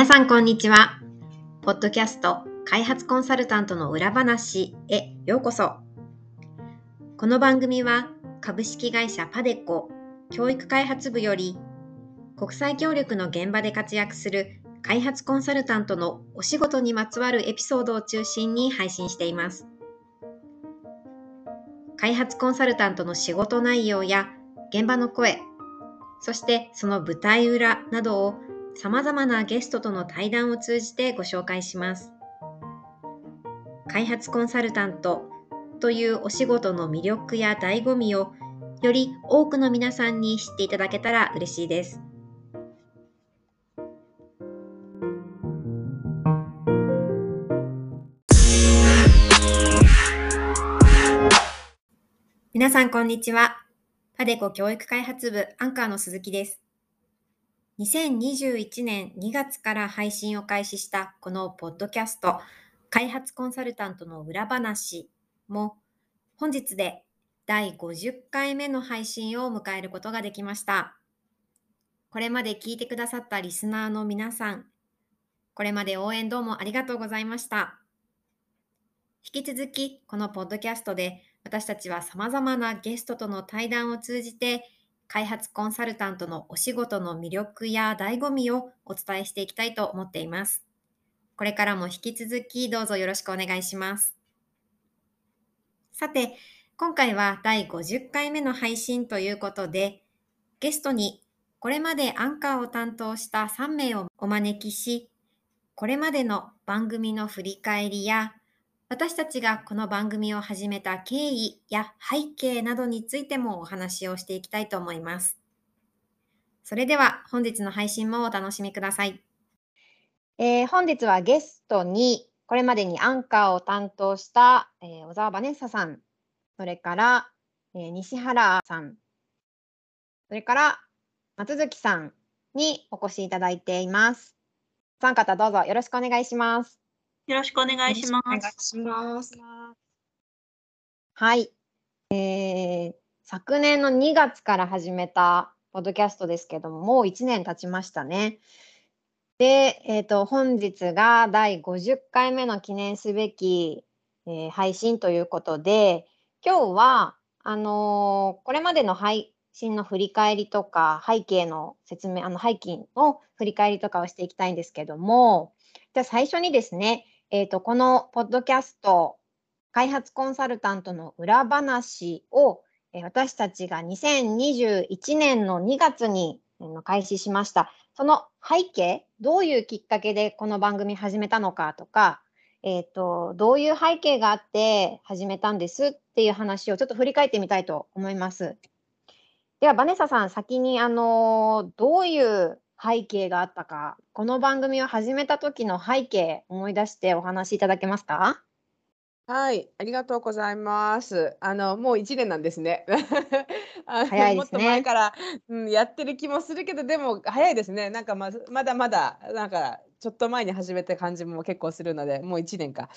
皆さんこんにちは。ポッドキャスト開発コンサルタントの裏話へようこそ。この番組は株式会社パデコ教育開発部より国際協力の現場で活躍する開発コンサルタントのお仕事にまつわるエピソードを中心に配信しています。開発コンサルタントの仕事内容や現場の声、そしてその舞台裏などを様々なゲストとの対談を通じてご紹介します。開発コンサルタントというお仕事の魅力や醍醐味をより多くの皆さんに知っていただけたら嬉しいです。皆さんこんにちは。パデコ教育開発部アンカーの鈴木です。2021年2月から配信を開始したこのポッドキャスト開発コンサルタントの裏話も本日で第50回目の配信を迎えることができました。これまで聞いてくださったリスナーの皆さん、これまで応援どうもありがとうございました。引き続きこのポッドキャストで私たちは様々なゲストとの対談を通じて開発コンサルタントのお仕事の魅力や醍醐味をお伝えしていきたいと思っています。これからも引き続きどうぞよろしくお願いします。さて、今回は第50回目の配信ということで、ゲストにこれまでアンカーを担当した3名をお招きし、これまでの番組の振り返りや私たちがこの番組を始めた経緯や背景などについてもお話をしていきたいと思います。それでは本日の配信もお楽しみください。えー、本日はゲストにこれまでにアンカーを担当した、えー、小沢バネッサさん、それから、えー、西原さん、それから松月さんにお越しいただいています。三方どうぞよろしくお願いします。よろしくお願いします。お願いします。はい、えー、昨年の2月から始めたポッドキャストですけども、もう1年経ちましたね。で、えーと、本日が第50回目の記念すべき、えー、配信ということで、今日はあのー、これまでの配信の振り返りとか背景の説明、あの背景の振り返りとかをしていきたいんですけども、じゃあ最初にですね、えっ、ー、と、このポッドキャスト、開発コンサルタントの裏話を、え私たちが2021年の2月に開始しました。その背景、どういうきっかけでこの番組始めたのかとか、えっ、ー、と、どういう背景があって始めたんですっていう話をちょっと振り返ってみたいと思います。では、バネサさん、先に、あの、どういう背景があったか、この番組を始めた時の背景、思い出してお話しいただけますか？はい、ありがとうございます。あの、もう1年なんですね。あの、早いでもっと前ね。から、うん、やってる気もするけど、でも早いですね。なんか、まずまだまだ、なんか、ちょっと前に始めた感じも結構するので、もう1年か。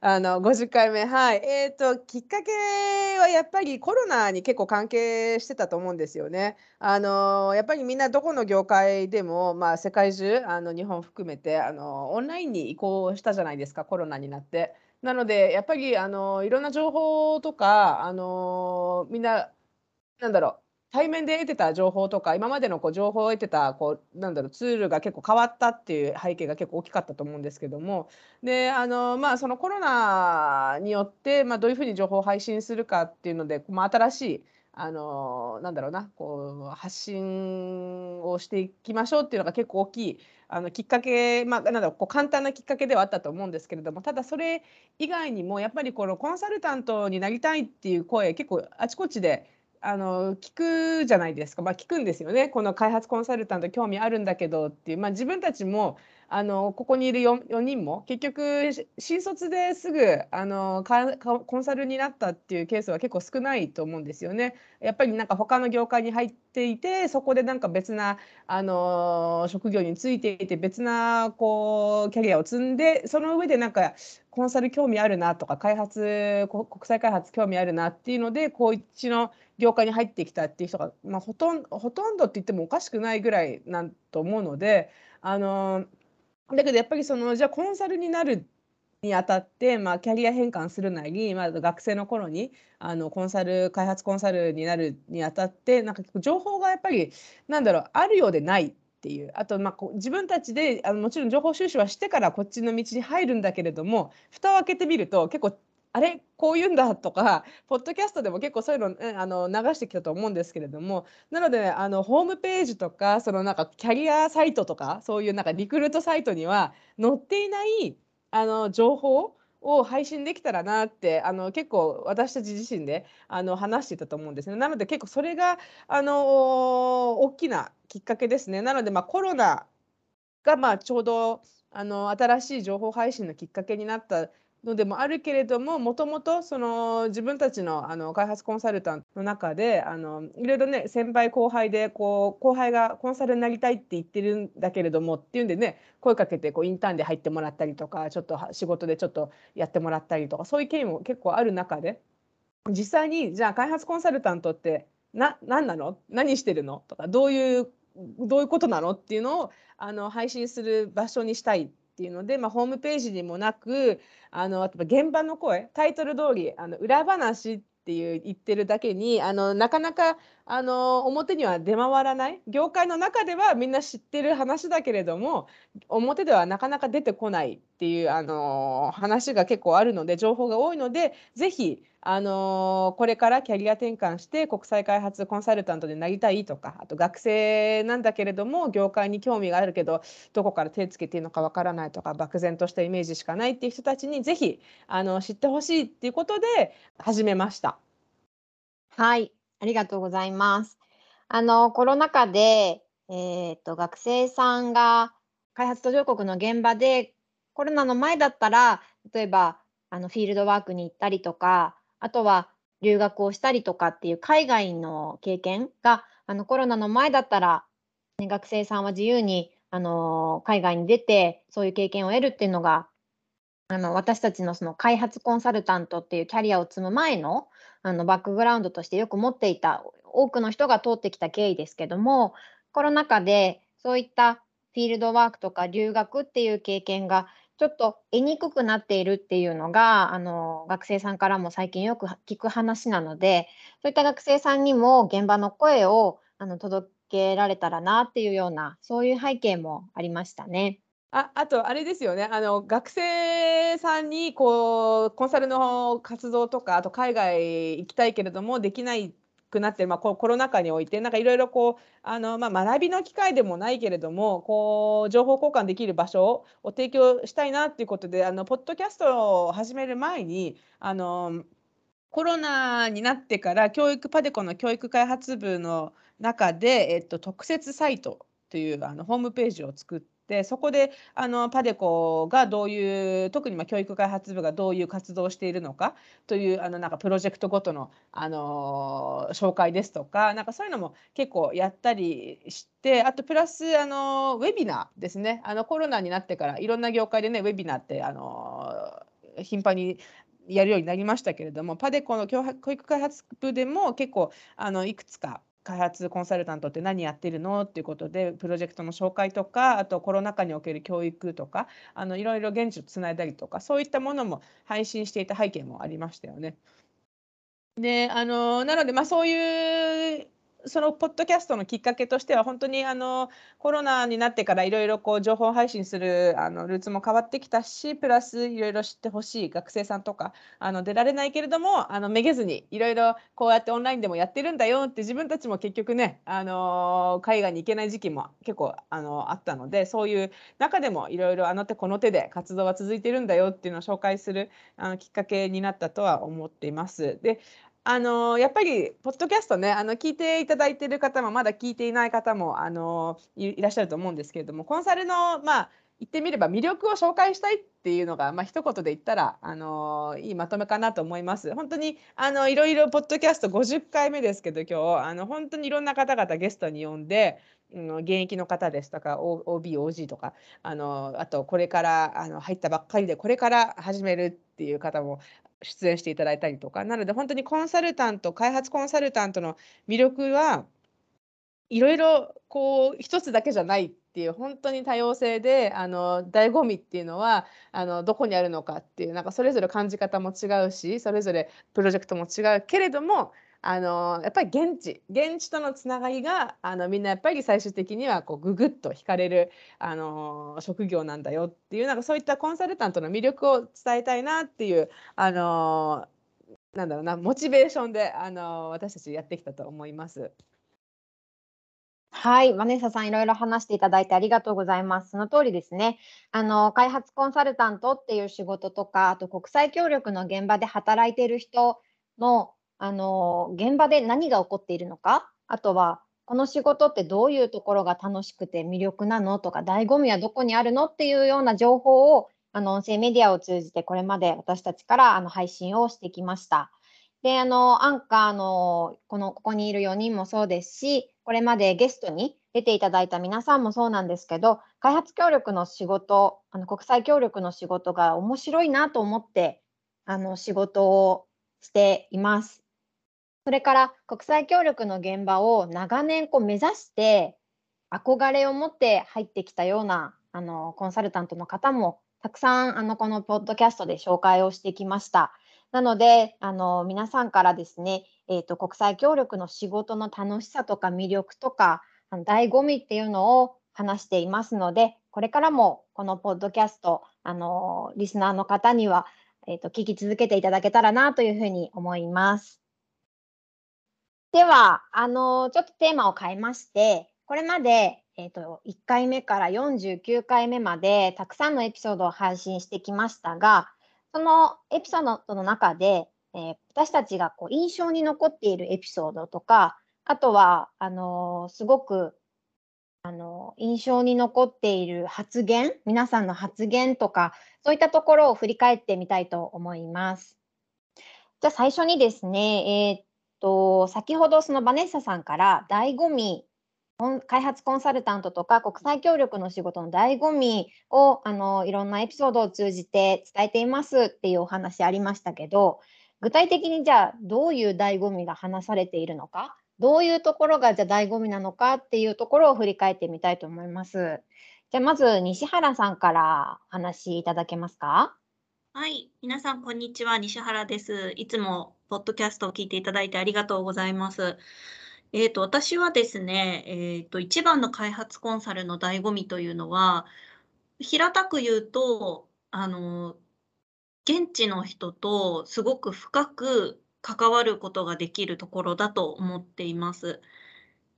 あの、50回目、はい。えっと、きっかけはやっぱりコロナに結構関係してたと思うんですよね。あの、やっぱりみんなどこの業界でも、まあ、世界中、あの、日本含めて、あの、オンラインに移行したじゃないですか、コロナになって。なので、やっぱり、あの、いろんな情報とか、あの、みんな、なんだろう対面で得てた情報とか、今までのこう情報を得てたこうなんだろうツールが結構変わったっていう背景が結構大きかったと思うんですけども、であのまあそのコロナによってまあどういうふうに情報を配信するかっていうので、まあ新しいあのなんだろうなこう発信をしていきましょうっていうのが結構大きいあのきっかけ、まあ、なんだろうこう簡単なきっかけではあったと思うんですけれどもただそれ以外にもやっぱりこのコンサルタントになりたいっていう声結構あちこちであの聞くじゃないですか、まあ、聞くんですよね。この開発コンサルタント興味あるんだけどっていう、まあ、自分たちもあのここにいる 4, 4人も結局新卒ですぐあのコンサルになったっていうケースは結構少ないと思うんですよね。やっぱりなんか他の業界に入っていてそこでなんか別なあの職業についていて別なこうキャリアを積んでその上でなんかコンサル興味あるなとか開発国際開発興味あるなっていうのでこう一の業界に入ってきたっていう人が、まあ、ほとんほとんどって言ってもおかしくないぐらいなんと思うのであのだけどやっぱりそのじゃあコンサルになるにあたって、まあ、キャリア変換するなり、まあ、学生の頃にあのコンサル開発コンサルになるにあたってなんか情報がやっぱりなんだろうあるようでないっていう。あと、まあ、自分たちであのもちろん情報収集はしてからこっちの道に入るんだけれども蓋を開けてみると結構あれ？こういうんだとかポッドキャストでも結構そういうの,、あの流してきたと思うんですけれどもなのであのホームページとかそのなんかキャリアサイトとかそういうなんかリクルートサイトには載っていないあの情報を配信できたらなってあの結構私たち自身であの話してたと思うんですね。なので結構それがあの大きなきっかけですね。なのでまあコロナがまあちょうどあの新しい情報配信のきっかけになったのでもあるけれどももともとその自分たちのあの開発コンサルタントの中であのいろいろね先輩後輩でこう後輩がコンサルになりたいって言ってるんだけれどもっていうんでね声かけてこうインターンで入ってもらったりとかちょっと仕事でちょっとやってもらったりとかそういう経緯も結構ある中で実際にじゃあ開発コンサルタントってな何なの？何してるの？とかどういうどういうことなの？っていうのをあの配信する場所にしたいっていうので、まあ、ホームページにもなくあの現場の声タイトル通りあの裏話っていう言ってるだけにあのなかなかあの表には出回らない業界の中ではみんな知ってる話だけれども表ではなかなか出てこないっていうあの話が結構あるので情報が多いのでぜひあのこれからキャリア転換して国際開発コンサルタントになりたいとかあと学生なんだけれども業界に興味があるけどどこから手つけていいのかわからないとか漠然としたイメージしかないっていう人たちにぜひあの知ってほしいっていうことで始めました。はいありがとうございます。あのコロナ禍で、えー、と学生さんが開発途上国の現場でコロナの前だったら例えばあのフィールドワークに行ったりとかあとは留学をしたりとかっていう海外の経験があのコロナの前だったら、ね、学生さんは自由にあの海外に出てそういう経験を得るっていうのがあの私たちのその開発コンサルタントっていうキャリアを積む前のあのバックグラウンドとしてよく持っていた多くの人が通ってきた経緯ですけどもコロナ禍でそういったフィールドワークとか留学っていう経験がちょっと得にくくなっているっていうのがあの学生さんからも最近よく聞く話なのでそういった学生さんにも現場の声をあの届けられたらなっていうようなそういう背景もありましたね。ああとあれですよねあの学生さんにこうコンサルの活動とかあと海外行きたいけれどもできないくなってる、まあ、コロナ禍においてなんかいろいろこうあの、まあ、学びの機会でもないけれどもこう情報交換できる場所を提供したいなっていうことであのポッドキャストを始める前にあのコロナになってから教育パデコの教育開発部の中で、えっと、特設サイトというあのホームページを作ってでそこであのパデコがどういう特にま教育開発部がどういう活動をしているのかというあのなんかプロジェクトごとのあの紹介ですとかなんかそういうのも結構やったりしてあとプラスあのウェビナーですね。あのコロナになってからいろんな業界でねウェビナーってあの頻繁にやるようになりましたけれどもパデコの教育開発部でも結構あのいくつか開発コンサルタントって何やってるのっていうことでプロジェクトの紹介とかあとコロナ禍における教育とかあのいろいろ現地とつないだりとかそういったものも配信していた背景もありましたよね。であのなのでまあそういうそのポッドキャストのきっかけとしては本当にあのコロナになってからいろいろこう情報配信するあのルーツも変わってきたしプラスいろいろ知ってほしい学生さんとかあの出られないけれどもあのめげずにいろいろこうやってオンラインでもやってるんだよって自分たちも結局ねあの海外に行けない時期も結構あのあったのでそういう中でもいろいろあの手この手で活動は続いてるんだよっていうのを紹介するあのきっかけになったとは思っています。であのやっぱりポッドキャストねあの聞いていただいてる方もまだ聞いていない方もあのいらっしゃると思うんですけれどもコンサルのまあ言ってみれば魅力を紹介したいっていうのが、まあ一言で言ったら、あのいいまとめかなと思います。本当にあのいろいろポッドキャスト50回目ですけど今日あの本当にいろんな方々ゲストに呼んで、うん、現役の方ですとか OB、OG とかあのあとこれからあの入ったばっかりでこれから始めるっていう方も出演していただいたりとか。なので本当にコンサルタント開発コンサルタントの魅力はいろいろこう一つだけじゃないっていう本当に多様性であの醍醐味っていうのはあのどこにあるのかっていうなんかそれぞれ感じ方も違うしそれぞれプロジェクトも違うけれどもあのやっぱり現地現地とのつながりがあのみんなやっぱり最終的にはこうググッと惹かれるあの職業なんだよっていうなんかそういったコンサルタントの魅力を伝えたいなっていうあのなんだろうなモチベーションであの私たちやってきたと思います。はい、マネッサさんいろいろ話していただいてありがとうございます。その通りですね。あの開発コンサルタントっていう仕事とか、あと国際協力の現場で働いている人のあの現場で何が起こっているのか、あとはこの仕事ってどういうところが楽しくて魅力なのとか、醍醐味はどこにあるのっていうような情報をあの音声メディアを通じてこれまで私たちからあの配信をしてきました。で、あのアンカーのこのここにいる4人もそうですし、これまでゲストに出ていただいた皆さんもそうなんですけど、開発協力の仕事、あの国際協力の仕事が面白いなと思ってあの仕事をしています。それから国際協力の現場を長年こう目指して憧れを持って入ってきたようなあのコンサルタントの方もたくさんあのこのポッドキャストで紹介をしてきました。なのであの皆さんからですね、えーと、国際協力の仕事の楽しさとか魅力とかあの醍醐味っていうのを話していますのでこれからもこのポッドキャストあのリスナーの方には、えーと聞き続けていただけたらなというふうに思います。では、あの、ちょっとテーマを変えまして、これまで、え、ー、と、1回目から49回目まで、たくさんのエピソードを配信してきましたが、そのエピソードの中で、えー、私たちがこう印象に残っているエピソードとか、あとは、あのすごく、あの印象に残っている発言、皆さんの発言とか、そういったところを振り返ってみたいと思います。じゃあ最初にですね、えー、と先ほどそのバネッサさんから醍醐味開発コンサルタントとか国際協力の仕事の醍醐味をあのいろんなエピソードを通じて伝えていますっていうお話ありましたけど具体的にじゃあどういう醍醐味が話されているのかどういうところがじゃあ醍醐味なのかっていうところを振り返ってみたいと思います。じゃあまず西原さんからお話しいただけますか？はい、皆さん、こんにちは。西原です。いつも、ポッドキャストを聞いていただいてありがとうございます。えっ、と、私はですね、えっ、と、一番の開発コンサルの醍醐味というのは、平たく言うと、あの、現地の人とすごく深く関わることができるところだと思っています。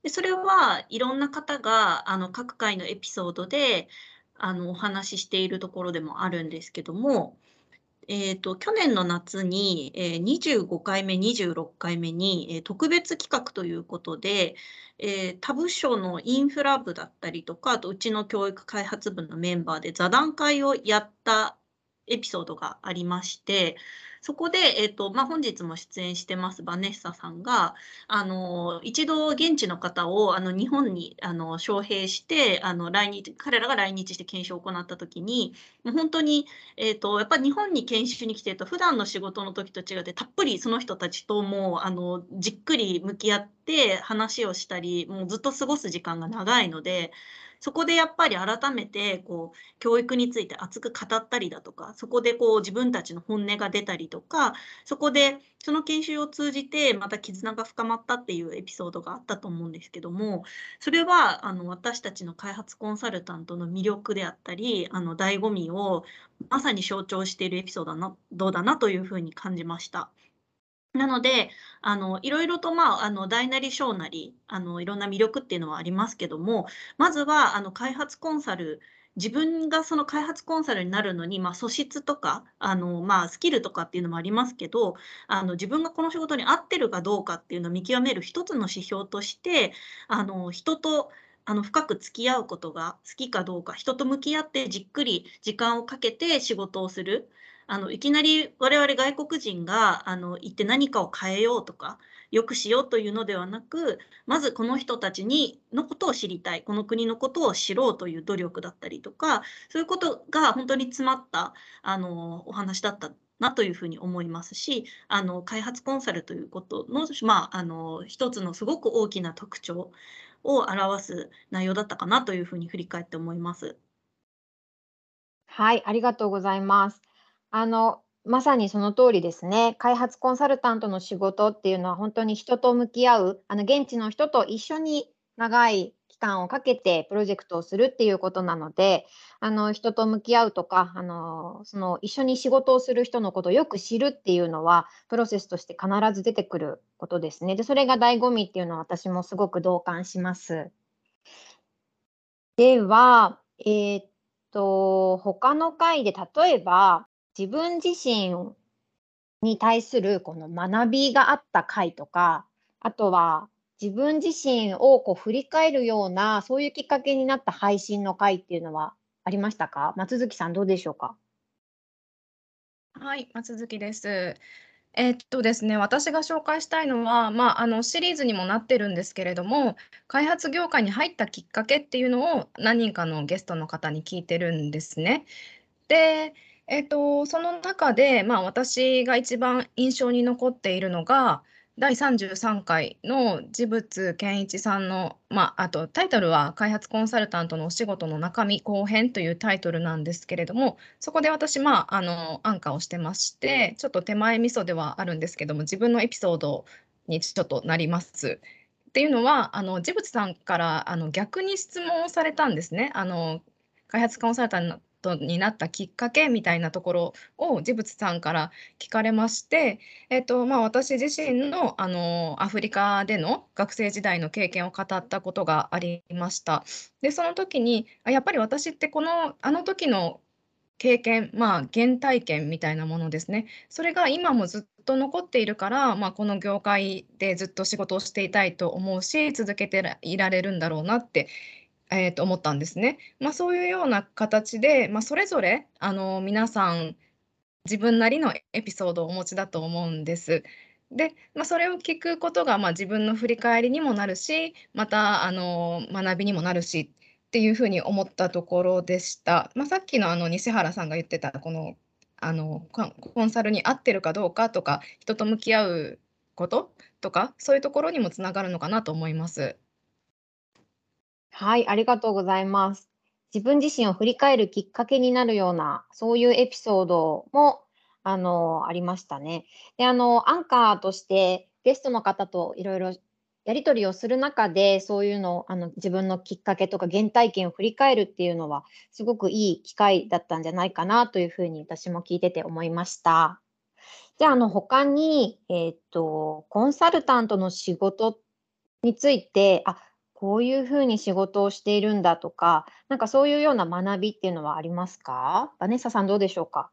でそれはいろんな方があの各回のエピソードであのお話ししているところでもあるんですけどもえーと、去年の夏に、えー、25回目、26回目に、えー、特別企画ということで、えー、他部署のインフラ部だったりとか、あとうちの教育開発部のメンバーで座談会をやったエピソードがありまして、そこで、えーとまあ、本日も出演してますバネッサさんがあの一度現地の方をあの日本にあの招聘してあの来日彼らが来日して研修を行った時にもう本当に、えーと、やっぱり日本に研修に来てると普段の仕事の時と違ってたっぷりその人たちともうあのじっくり向き合って話をしたりもうずっと過ごす時間が長いのでそこでやっぱり改めてこう教育について熱く語ったりだとかそこでこう自分たちの本音が出たりとかそこでその研修を通じてまた絆が深まったっていうエピソードがあったと思うんですけどもそれはあの私たちの開発コンサルタントの魅力であったりあの醍醐味をまさに象徴しているエピソードだなというふうに感じました。なので、あの、いろいろと、まあ、あの、大なり小なり、あの、いろんな魅力っていうのはありますけども、まずは、あの、開発コンサル自分がその開発コンサルになるのに、まあ、素質とかあの、まあ、スキルとかっていうのもありますけどあの自分がこの仕事に合ってるかどうかっていうのを見極める一つの指標としてあの人とあの深く付き合うことが好きかどうか人と向き合ってじっくり時間をかけて仕事をする。あのいきなり我々外国人があの行って何かを変えようとか良くしようというのではなくまずこの人たちにのことを知りたいこの国のことを知ろうという努力だったりとかそういうことが本当に詰まったあのお話だったなというふうに思いますしあの開発コンサルということの,、まあ、あの一つのすごく大きな特徴を表す内容だったかなというふうに振り返って思います。はい、ありがとうございます。あのまさにその通りですね。開発コンサルタントの仕事っていうのは本当に人と向き合う、あの現地の人と一緒に長い期間をかけてプロジェクトをするっていうことなので、あの人と向き合うとか、あのその一緒に仕事をする人のことをよく知るっていうのは、プロセスとして必ず出てくることですね。で、それが醍醐味っていうのは私もすごく同感します。では、えー、っと、他の回で例えば、自分自身に対するこの学びがあった回とか、あとは自分自身をこう振り返るような、そういうきっかけになった配信の回っていうのはありましたか？松月さん、どうでしょうか？はい、松月です。えっとですね、私が紹介したいのは、まあ、あのシリーズにもなってるんですけれども、開発業界に入ったきっかけっていうのを何人かのゲストの方に聞いてるんですね。で、えっと、その中で、まあ、私が一番印象に残っているのが、第33回の事物健一さんの、まあ、あとタイトルは「開発コンサルタントのお仕事の中身後編」というタイトルなんですけれどもそこで私、まあ、あのアンカーをしてましてちょっと手前味噌ではあるんですけども自分のエピソードにちょっとなります。っていうのはあのジブツさんからあの逆に質問をされたんですね。あの開発コンサルタントになったきっかけみたいなところをジブツさんから聞かれまして、えっとまあ、私自身のあのアフリカでの学生時代の経験を語ったことがありました。でその時にやっぱり私ってこのあの時の経験、まあ、原体験みたいなものですね。それが今もずっと残っているから、まあ、この業界でずっと仕事をしていたいと思うし、続けていられるんだろうなってえー、と思ったんですね。まあ、そういうような形で、まあ、それぞれあの皆さん自分なりのエピソードをお持ちだと思うんです。で、まあ、それを聞くことが、まあ、自分の振り返りにもなるしまたあの学びにもなるしっていうふうに思ったところでした。まあ、さっきのあの西原さんが言ってたこのあのコンサルに合ってるかどうかとか人と向き合うこととかそういうところにもつながるのかなと思います。はい、ありがとうございます。自分自身を振り返るきっかけになるような、そういうエピソードも、あの、ありましたね。で、あの、アンカーとしてゲストの方といろいろやり取りをする中で、そういうのあの、自分のきっかけとか原体験を振り返るっていうのは、すごくいい機会だったんじゃないかなというふうに私も聞いてて思いました。じゃあ、あの、他に、えっと、コンサルタントの仕事について、あ、こういうふうに仕事をしているんだとか、なんかそういうような学びっていうのはありますか？バネッサさんどうでしょうか？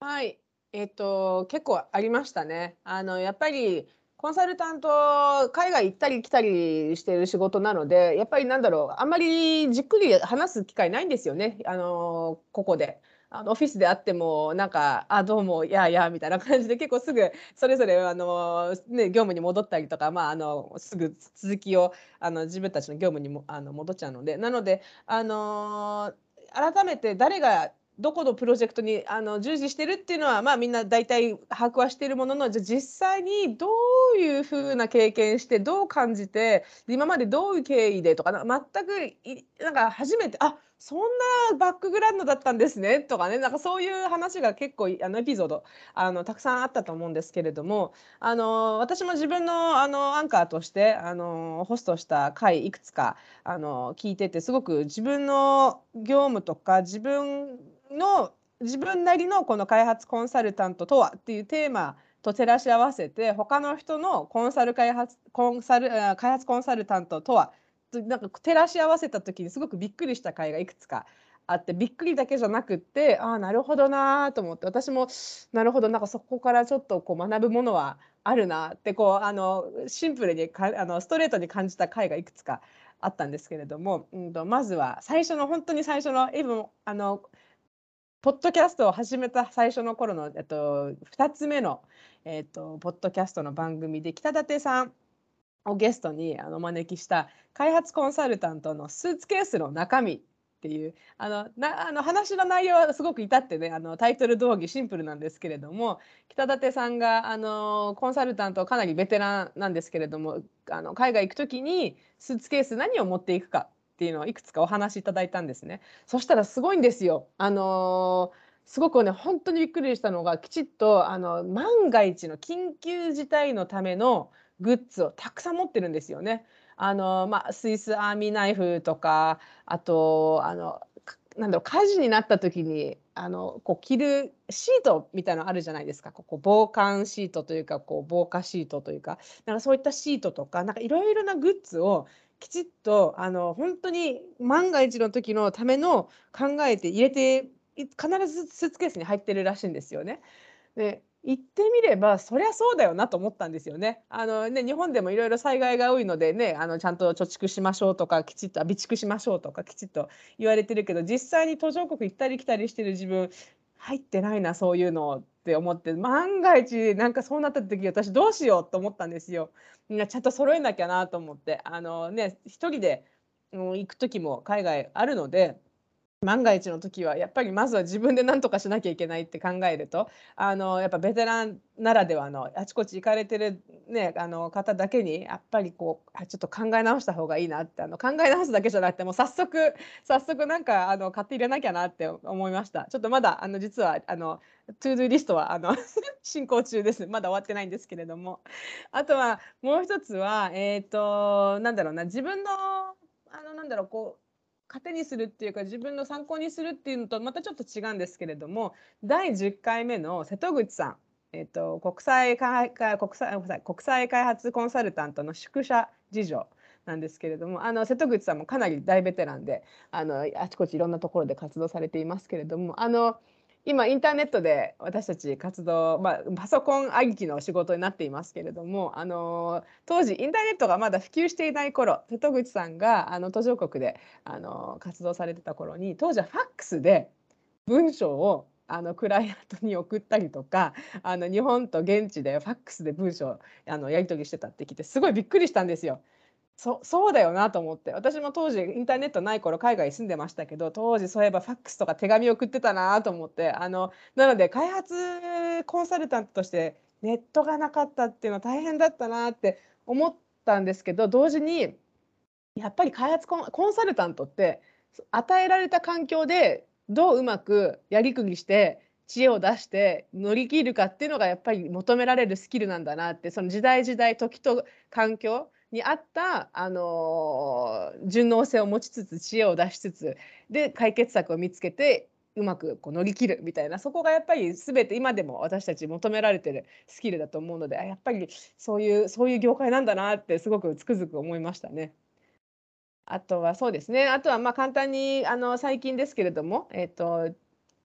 はい、えっと、結構ありましたね。あの、やっぱりコンサルタント、海外行ったり来たりしてる仕事なので、やっぱりなんだろう、あんまりじっくり話す機会ないんですよね、あの、ここで。あのオフィスであってもなんか「あどうもいやいや」みたいな感じで結構すぐそれぞれあの、ね、業務に戻ったりとか、まあ、あのすぐ続きをあの自分たちの業務にもあの戻っちゃうので。なのであの改めて誰がどこのプロジェクトにあの従事してるっていうのは、まあ、みんな大体把握はしてるもののじゃ実際にどういうふうな経験してどう感じて今までどういう経緯でとか全くいなんか初めてあそんなバックグラウンドだったんですねとかねなんかそういう話が結構あのエピソードあのたくさんあったと思うんですけれどもあの私も自分のあのアンカーとしてあのホストした回いくつかあの聞いててすごく自分の業務とか自分の自分なりのこの開発コンサルタントとはっていうテーマと照らし合わせて他の人のコンサル開発コンサル開発コンサルタントとはなんか照らし合わせた時にすごくびっくりした回がいくつかあってびっくりだけじゃなくってああなるほどなと思って私もなるほどなんかそこからちょっとこう学ぶものはあるなってこうあのシンプルにかあのストレートに感じた回がいくつかあったんですけれども、うんと、まずは最初の本当に最初のエブあのポッドキャストを始めた最初の頃の、えっと、2つ目の、えっと、ポッドキャストの番組で北舘さんをゲストにあのお招きした開発コンサルタントのスーツケースの中身っていうあのなあの話の内容はすごく至ってねあのタイトル同義シンプルなんですけれども北舘さんがあのコンサルタントかなりベテランなんですけれどもあの海外行く時にスーツケース何を持っていくかっていうのをいくつかお話しいただいたんですね。そしたらすごいんですよ。あのすごくね本当にびっくりしたのがきちっとあの万が一の緊急事態のためのグッズをたくさん持ってるんですよね。あの、まあ、スイスアーミーナイフとかあとあのなんだろう火事になった時にあのこう着るシートみたいなのあるじゃないですかこう防寒シートというかこう防火シートというかなんかそういったシートとかなんかいろいろなグッズをきちっとあの本当に万が一の時のための考えて入れて必ずスーツケースに入ってるらしいんですよね。で言ってみればそりゃそうだよなと思ったんですよね。あのね日本でもいろいろ災害が多いのでねあのちゃんと貯蓄しましょうとかきちっと備蓄しましょうとかきちっと言われてるけど実際に途上国行ったり来たりしてる自分入ってないなそういうのって思って万が一なんかそうなった時私どうしようと思ったんですよ。みんなちゃんと揃えなきゃなと思ってあのね一人で、うん、行く時も海外あるので。万が一の時はやっぱりまずは自分で何とかしなきゃいけないって考えるとあのやっぱベテランならではのあちこち行かれてる、ね、あの方だけにやっぱりこうちょっと考え直した方がいいなってあの考え直すだけじゃなくてもう早速早速なんかあの買って入れなきゃなって思いました。ちょっとまだあの実はあのトゥードゥリストはあの 進行中です。まだ終わってないんですけれども。あとはもう一つはえっ、ー、となんだろうな自分のあのなんだろうこう糧にするっていうか自分の参考にするっていうのとまたちょっと違うんですけれども第10回目の瀬戸口さん、えっと、国際国際国際開発コンサルタントの宿舎事情なんですけれどもあの瀬戸口さんもかなり大ベテランであのあちこちいろんなところで活動されていますけれどもあの今インターネットで私たち活動、まあ、パソコンありきの仕事になっていますけれどもあの当時インターネットがまだ普及していない頃瀬戸口さんがあの途上国であの活動されてた頃に当時はファックスで文章をあのクライアントに送ったりとかあの日本と現地でファックスで文章あのやり取りしてたって聞いてすごいびっくりしたんですよ。そそうだよなと思って。私も当時インターネットない頃海外住んでましたけど当時そういえばファックスとか手紙送ってたなと思って。あのなので開発コンサルタントとしてネットがなかったっていうのは大変だったなって思ったんですけど同時にやっぱり開発コンコンサルタントって与えられた環境でどううまくやりくりして知恵を出して乗り切るかっていうのがやっぱり求められるスキルなんだなってその時代時代時と環境に合った、あの順応性を持ちつつ知恵を出しつつで解決策を見つけてうまくこう乗り切るみたいなそこがやっぱり全て今でも私たち求められてるスキルだと思うのでやっぱりそういうそういう業界なんだなってすごくつくづく思いましたね。あとはそうですねあとはまあ簡単にあの最近ですけれども、えーと、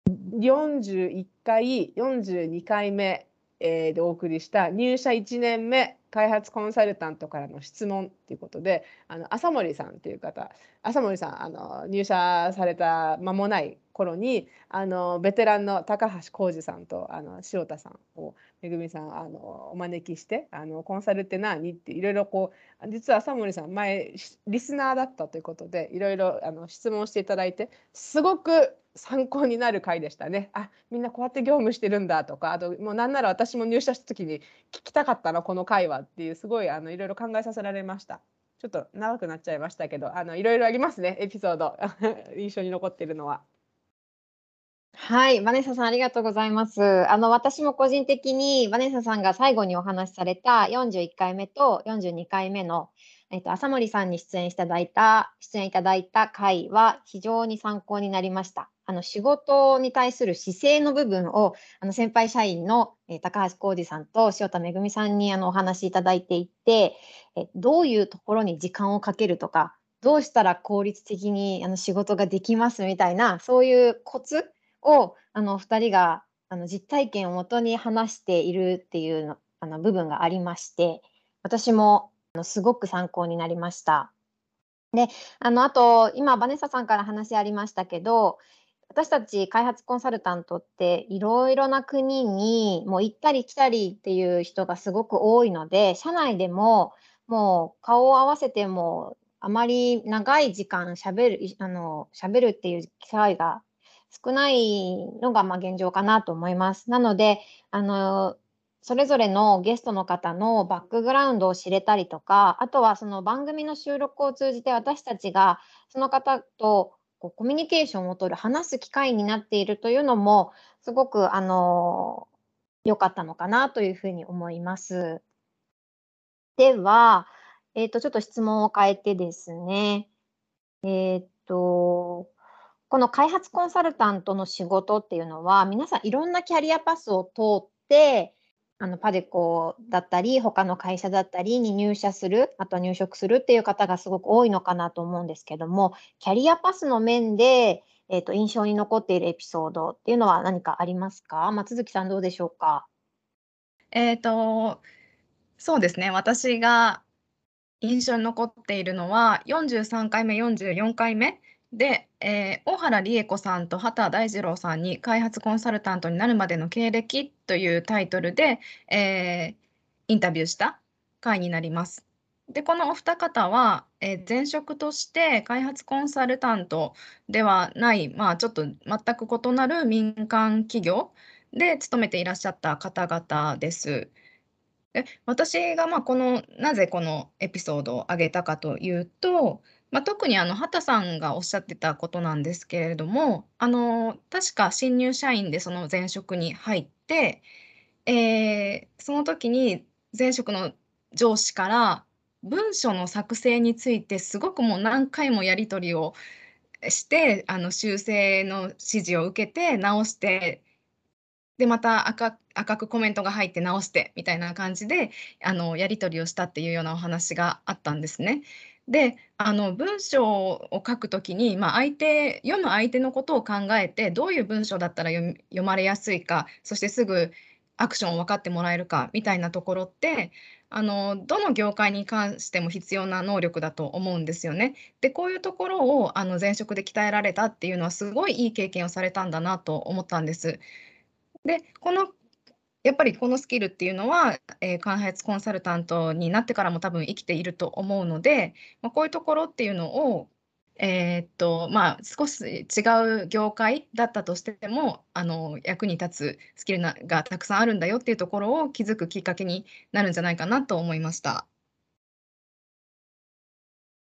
41回42回目、えー、でお送りした入社1年目開発コンサルタントからの質問ということであの浅森さんっていう方浅森さんあの入社された間もない頃にあのベテランの高橋浩二さんとあの塩田さんをめぐみさんあのお招きしてあのコンサルって何っていろいろこう実は浅森さん前リスナーだったということでいろいろあの質問していただいてすごく参考になる回でしたね。あみんなこうやって業務してるんだとかあともうなんなら私も入社した時に聞きたかったのこの回はっていうすごいあのいろいろ考えさせられました。ちょっと長くなっちゃいましたけどあのいろいろありますねエピソード 印象に残ってるのは。はい、バネサさんありがとうございます。あの私も個人的にバネサさんが最後にお話しされた41回目と42回目のえっと、浅森さんに出演いただいた、出演いただいた回は非常に参考になりました。あの仕事に対する姿勢の部分をあの先輩社員の、え高橋浩二さんと塩田恵さんにあのお話しいただいていてえどういうところに時間をかけるとかどうしたら効率的にあの仕事ができますみたいなそういうコツをあの2人があの実体験をもとに話しているっていうのあの部分がありまして私もあのすごく参考になりました。であのあと今バネッサさんから話ありましたけど私たち開発コンサルタントっていろいろな国にもう行ったり来たりっていう人がすごく多いので社内でももう顔を合わせてもあまり長い時間しゃべるあの喋るっていう機会が少ないのがまあ現状かなと思います。なのであのそれぞれのゲストの方のバックグラウンドを知れたりとかあとはその番組の収録を通じて私たちがその方とこうコミュニケーションをとる話す機会になっているというのもすごくあの良かったのかなというふうに思います。では、えっ、ー、と、ちょっと質問を変えてですね、えっ、ー、と、この開発コンサルタントの仕事っていうのは、皆さんいろんなキャリアパスを通って、あのパデコだったり、他の会社だったりに入社する、あとは入職するっていう方がすごく多いのかなと思うんですけども、キャリアパスの面で、えーと、印象に残っているエピソードっていうのは何かありますか？松月さんどうでしょうか？えっ、とそうですね。私が印象に残っているのは43回目44回目で、えー、大原理恵子さんと畑大二郎さんに開発コンサルタントになるまでの経歴というタイトルで、えー、インタビューした回になります。でこのお二方は、えー、前職として開発コンサルタントではない、まあ、ちょっと全く異なる民間企業で勤めていらっしゃった方々です。で私がまあこのなぜこのエピソードを挙げたかというと、まあ、特にあの畑さんがおっしゃってたことなんですけれどもあの確か新入社員でその前職に入って、えー、その時に前職の上司から文書の作成についてすごくもう何回もやり取りをしてあの修正の指示を受けて直してでまた赤赤くコメントが入って直してみたいな感じであのやり取りをしたっていうようなお話があったんですね。であの文章を書くときに、まあ、相手読む相手のことを考えてどういう文章だったら読まれやすいかそしてすぐアクションを分かってもらえるかみたいなところってあのどの業界に関しても必要な能力だと思うんですよね。でこういうところをあの前職で鍛えられたっていうのはすごいいい経験をされたんだなと思ったんです。でこのやっぱりこのスキルっていうのは、えー、開発コンサルタントになってからも多分生きていると思うので、まあ、こういうところっていうのを、えー、っとまあ、少し違う業界だったとしてもあの役に立つスキルながたくさんあるんだよっていうところを気づくきっかけになるんじゃないかなと思いました。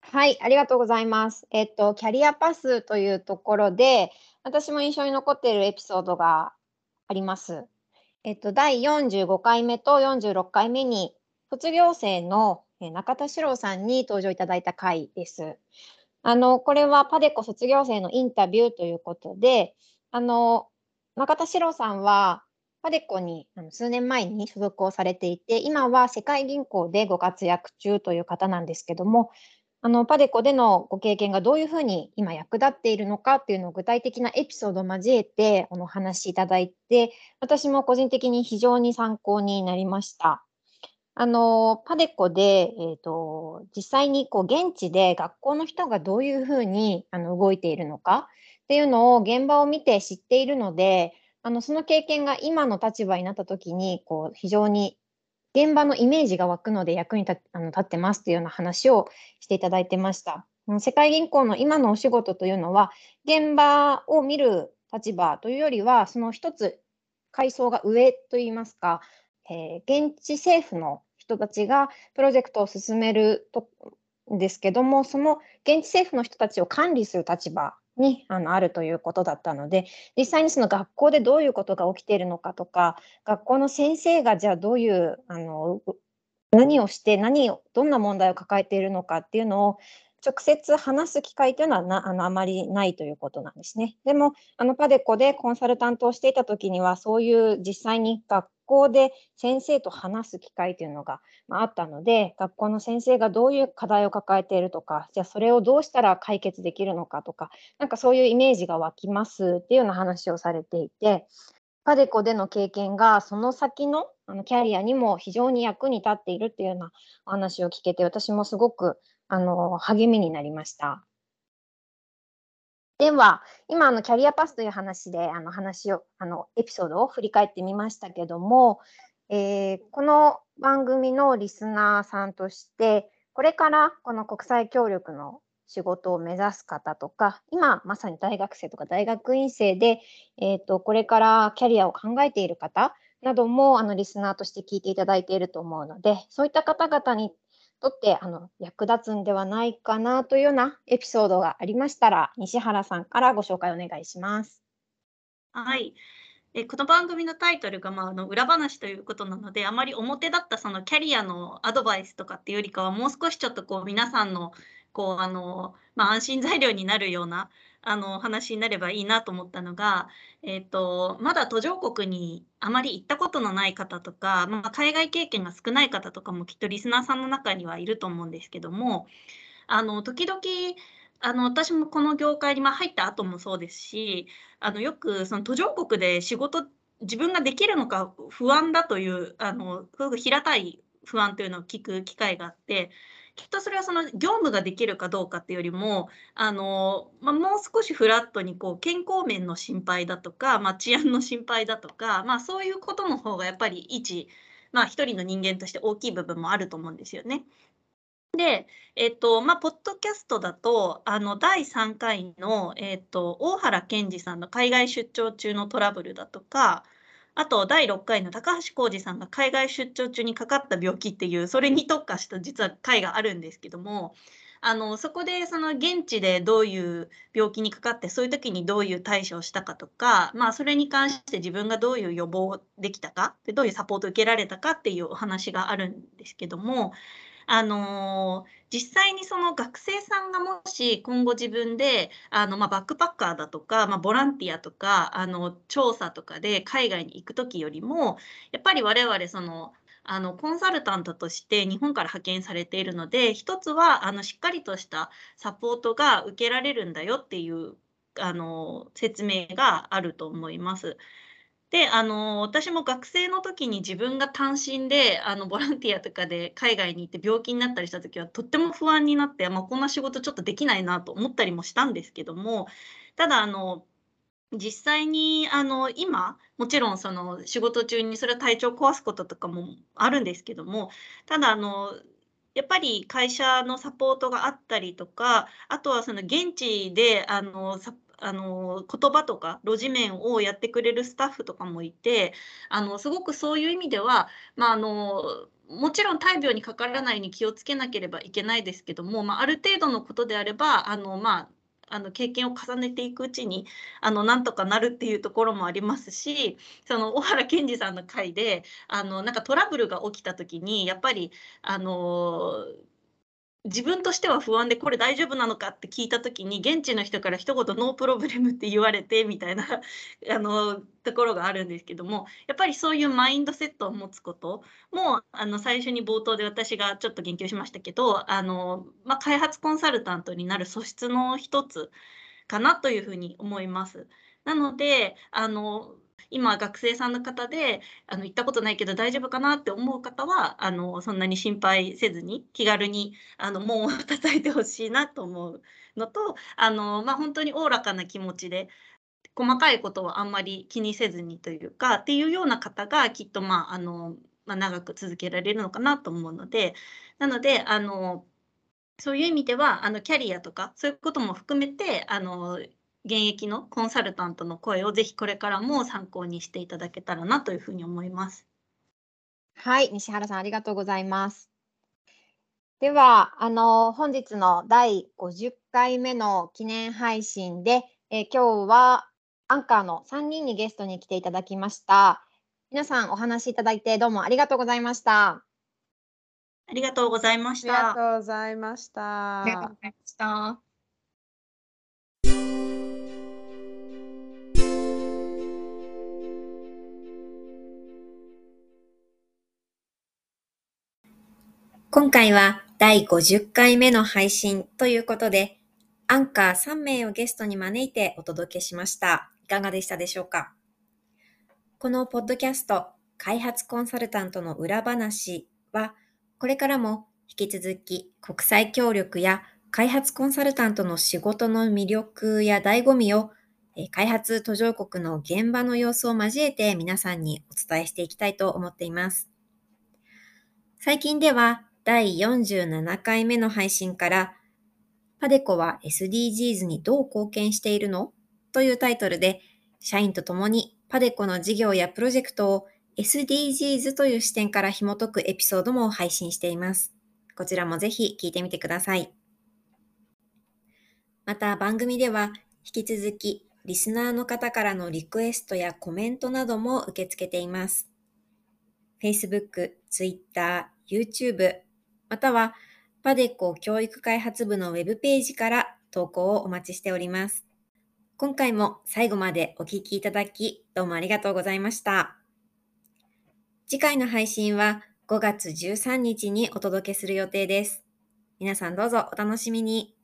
はい、ありがとうございます。えっと、キャリアパスというところで、私も印象に残っているエピソードがあります。えっと、第45回目と46回目に卒業生の中田史郎さんに登場いただいた回です。あの、これはパデコ卒業生のインタビューということで、あの、中田史郎さんはパデコに数年前に所属をされていて、今は世界銀行でご活躍中という方なんですけども、あのパデコでのご経験がどういうふうに今役立っているのかっていうのを具体的なエピソードを交えてお話しいただいて私も個人的に非常に参考になりました。あのパデコで、えーと、実際にこう現地で学校の人がどういうふうにあの動いているのかっていうのを現場を見て知っているのであのその経験が今の立場になった時にこう非常に現場のイメージが湧くので役に立あの立ってますというような話をしていただいてました。世界銀行の今のお仕事というのは、現場を見る立場というよりは、その一つ階層が上といいますか、えー、現地政府の人たちがプロジェクトを進めるとですけども、その現地政府の人たちを管理する立場にあのあるということだったので実際にその学校でどういうことが起きているのかとか学校の先生がじゃあどういうあの何をして何をどんな問題を抱えているのかっていうのを直接話す機会というのはなあのあまりないということなんですね。でもあのパデコでコンサルタントをしていた時にはそういう実際に学校で先生と話す機会というのが、まあ、ったので学校の先生がどういう課題を抱えているとかじゃあそれをどうしたら解決できるのかとかなんかそういうイメージが湧きますっていうような話をされていてパデコでの経験がその先のあのキャリアにも非常に役に立っているっていうようなお話を聞けて私もすごくあの励みになりました。では今あのキャリアパスという話であの話をあのエピソードを振り返ってみましたけども、えー、この番組のリスナーさんとしてこれからこの国際協力の仕事を目指す方とか今まさに大学生とか大学院生で、えーと、これからキャリアを考えている方などもあのリスナーとして聞いていただいていると思うのでそういった方々にとってあの役立つんではないかなというようなエピソードがありましたら西原さんからご紹介お願いします。はいえこの番組のタイトルが、まあ、あの裏話ということなのであまり表だったそのキャリアのアドバイスとかっていうよりかはもう少しちょっとこう皆さんのこうあの、まあ、安心材料になるようなあの話になればいいなと思ったのが、えーと、まだ途上国にあまり行ったことのない方とか、まあ、海外経験が少ない方とかもきっとリスナーさんの中にはいると思うんですけどもあの時々あの私もこの業界に入った後もそうですしあのよくその途上国で仕事自分ができるのか不安だというあのすごく平たい不安というのを聞く機会があってきっとそれはその業務ができるかどうかっていうよりもあの、まあ、もう少しフラットにこう健康面の心配だとか、まあ、治安の心配だとか、まあ、そういうことの方がやっぱり一、まあ、一人の人間として大きい部分もあると思うんですよね。で、えっと、まあ、ポッドキャストだと、あの、第3回の、えっと、大原健二さんの海外出張中のトラブルだとか、あと第6回の高橋浩二さんが海外出張中にかかった病気っていうそれに特化した実は回があるんですけどもあのそこでその現地でどういう病気にかかってそういう時にどういう対処をしたかとか、まあ、それに関して自分がどういう予防できたかでどういうサポートを受けられたかっていうお話があるんですけどもあの実際にその学生さんがもし今後自分であの、まあ、バックパッカーだとか、まあ、ボランティアとかあの調査とかで海外に行く時よりもやっぱり我々そのあのコンサルタントとして日本から派遣されているので一つはあのしっかりとしたサポートが受けられるんだよっていうあの説明があると思います。であの私も学生の時に自分が単身であのボランティアとかで海外に行って病気になったりした時はとっても不安になって、まあ、こんな仕事ちょっとできないなと思ったりもしたんですけどもただあの実際にあの今もちろんその仕事中にそれは体調を壊すこととかもあるんですけどもただあのやっぱり会社のサポートがあったりとかあとはその現地であのあの言葉とか路地面をやってくれるスタッフとかもいてあのすごくそういう意味では、まあ、あのもちろん大病にかからないように気をつけなければいけないですけども、まあ、ある程度のことであればあの、まあ、あの経験を重ねていくうちにあのなんとかなるっていうところもありますしその小原健二さんの回であのなんかトラブルが起きた時にやっぱりあの自分としては不安でこれ大丈夫なのかって聞いた時に現地の人から一言ノープロブレムって言われてみたいな あのところがあるんですけどもやっぱりそういうマインドセットを持つこともあの最初に冒頭で私がちょっと言及しましたけどあの、まあ、開発コンサルタントになる素質の一つかなというふうに思います。なのであの今学生さんの方であの行ったことないけど大丈夫かなって思う方はあのそんなに心配せずに気軽にあの門を叩いてほしいなと思うのとあの、まあ、本当におおらかな気持ちで細かいことはあんまり気にせずにというかっていうような方がきっと、まああのまあ、長く続けられるのかなと思うのでなのであのそういう意味ではあのキャリアとかそういうことも含めてあの現役のコンサルタントの声をぜひこれからも参考にしていただけたらなというふうに思います。はい、西原さんありがとうございます。では、あの本日の第50回目の記念配信で、えー、今日はアンカーの3人にゲストに来ていただきました。皆さんお話しいただいてどうもありがとうございました。ありがとうございました。ありがとうございました。ありがとうございました。今回は第50回目の配信ということで、アンカー3名をゲストに招いてお届けしました。いかがでしたでしょうか？このポッドキャスト、開発コンサルタントの裏話は、これからも引き続き国際協力や開発コンサルタントの仕事の魅力や醍醐味を開発途上国の現場の様子を交えて皆さんにお伝えしていきたいと思っています。最近では第47回目の配信からパデコは SDGs にどう貢献しているの？というタイトルで社員と共にパデコの事業やプロジェクトを SDGs という視点から紐解くエピソードも配信しています。こちらもぜひ聞いてみてください。また番組では引き続きリスナーの方からのリクエストやコメントなども受け付けています。Facebook、Twitter、YouTube、またはパデコ教育開発部のウェブページから投稿をお待ちしております。今回も最後までお聞きいただき、どうもありがとうございました。次回の配信は5月13日にお届けする予定です。皆さんどうぞお楽しみに。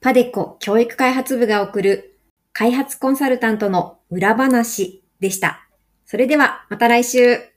パデコ教育開発部が送る開発コンサルタントの裏話でした。それではまた来週。